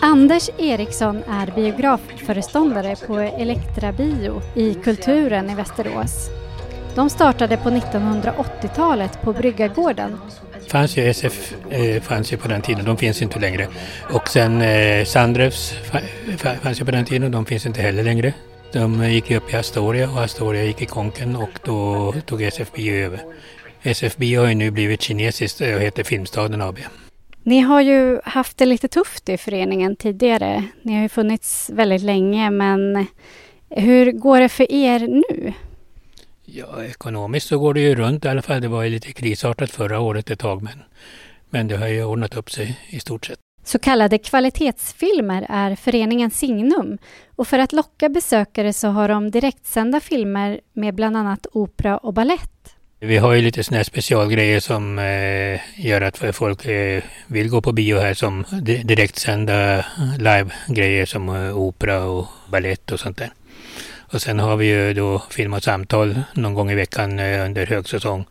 Anders Eriksson är biografföreståndare på Elektra Bio i Kulturen i Västerås. De startade på 1980-talet på Bryggargården. Fanns ju SF eh, fanns ju på den tiden, de finns inte längre. Och sen eh, Sandrevs fanns ju på den tiden, de finns inte heller längre. De gick upp i Astoria och Astoria gick i konken och då tog SF Bio över. SF Bio har ju nu blivit kinesiskt och heter Filmstaden AB. Ni har ju haft det lite tufft i föreningen tidigare. Ni har ju funnits väldigt länge men hur går det för er nu? Ja, ekonomiskt så går det ju runt i alla fall. Det var ju lite krisartat förra året ett tag men, men det har ju ordnat upp sig i stort sett. Så kallade kvalitetsfilmer är föreningens signum och för att locka besökare så har de direktsända filmer med bland annat opera och ballett. Vi har ju lite sådana här specialgrejer som eh, gör att folk eh, vill gå på bio här som direktsända live-grejer som eh, opera och ballett och sånt där. Och sen har vi ju då film och samtal någon gång i veckan eh, under högsäsong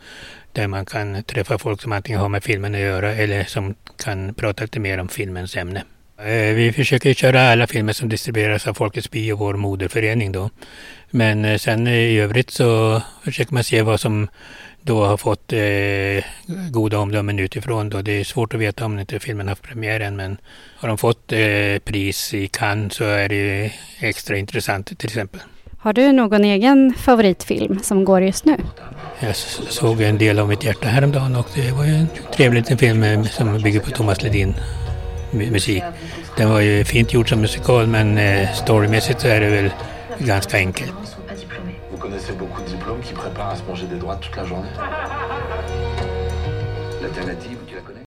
där man kan träffa folk som antingen har med filmen att göra eller som kan prata lite mer om filmens ämne. Eh, vi försöker köra alla filmer som distribueras av Folkets Bio, vår moderförening då. Men eh, sen i övrigt så försöker man se vad som då har fått eh, goda omdömen utifrån. Då. Det är svårt att veta om inte filmen haft premiär än men har de fått eh, pris i Cannes så är det extra intressant till exempel. Har du någon egen favoritfilm som går just nu? Jag såg en del av mitt hjärta häromdagen och det var ju en trevlig liten film som bygger på Thomas Ledin musik. Den var ju fint gjord som musikal men eh, storymässigt så är det väl ganska enkelt. Vous connaissez beaucoup de diplômes qui préparent à se manger des toute la journée. L'alternative, tu la connais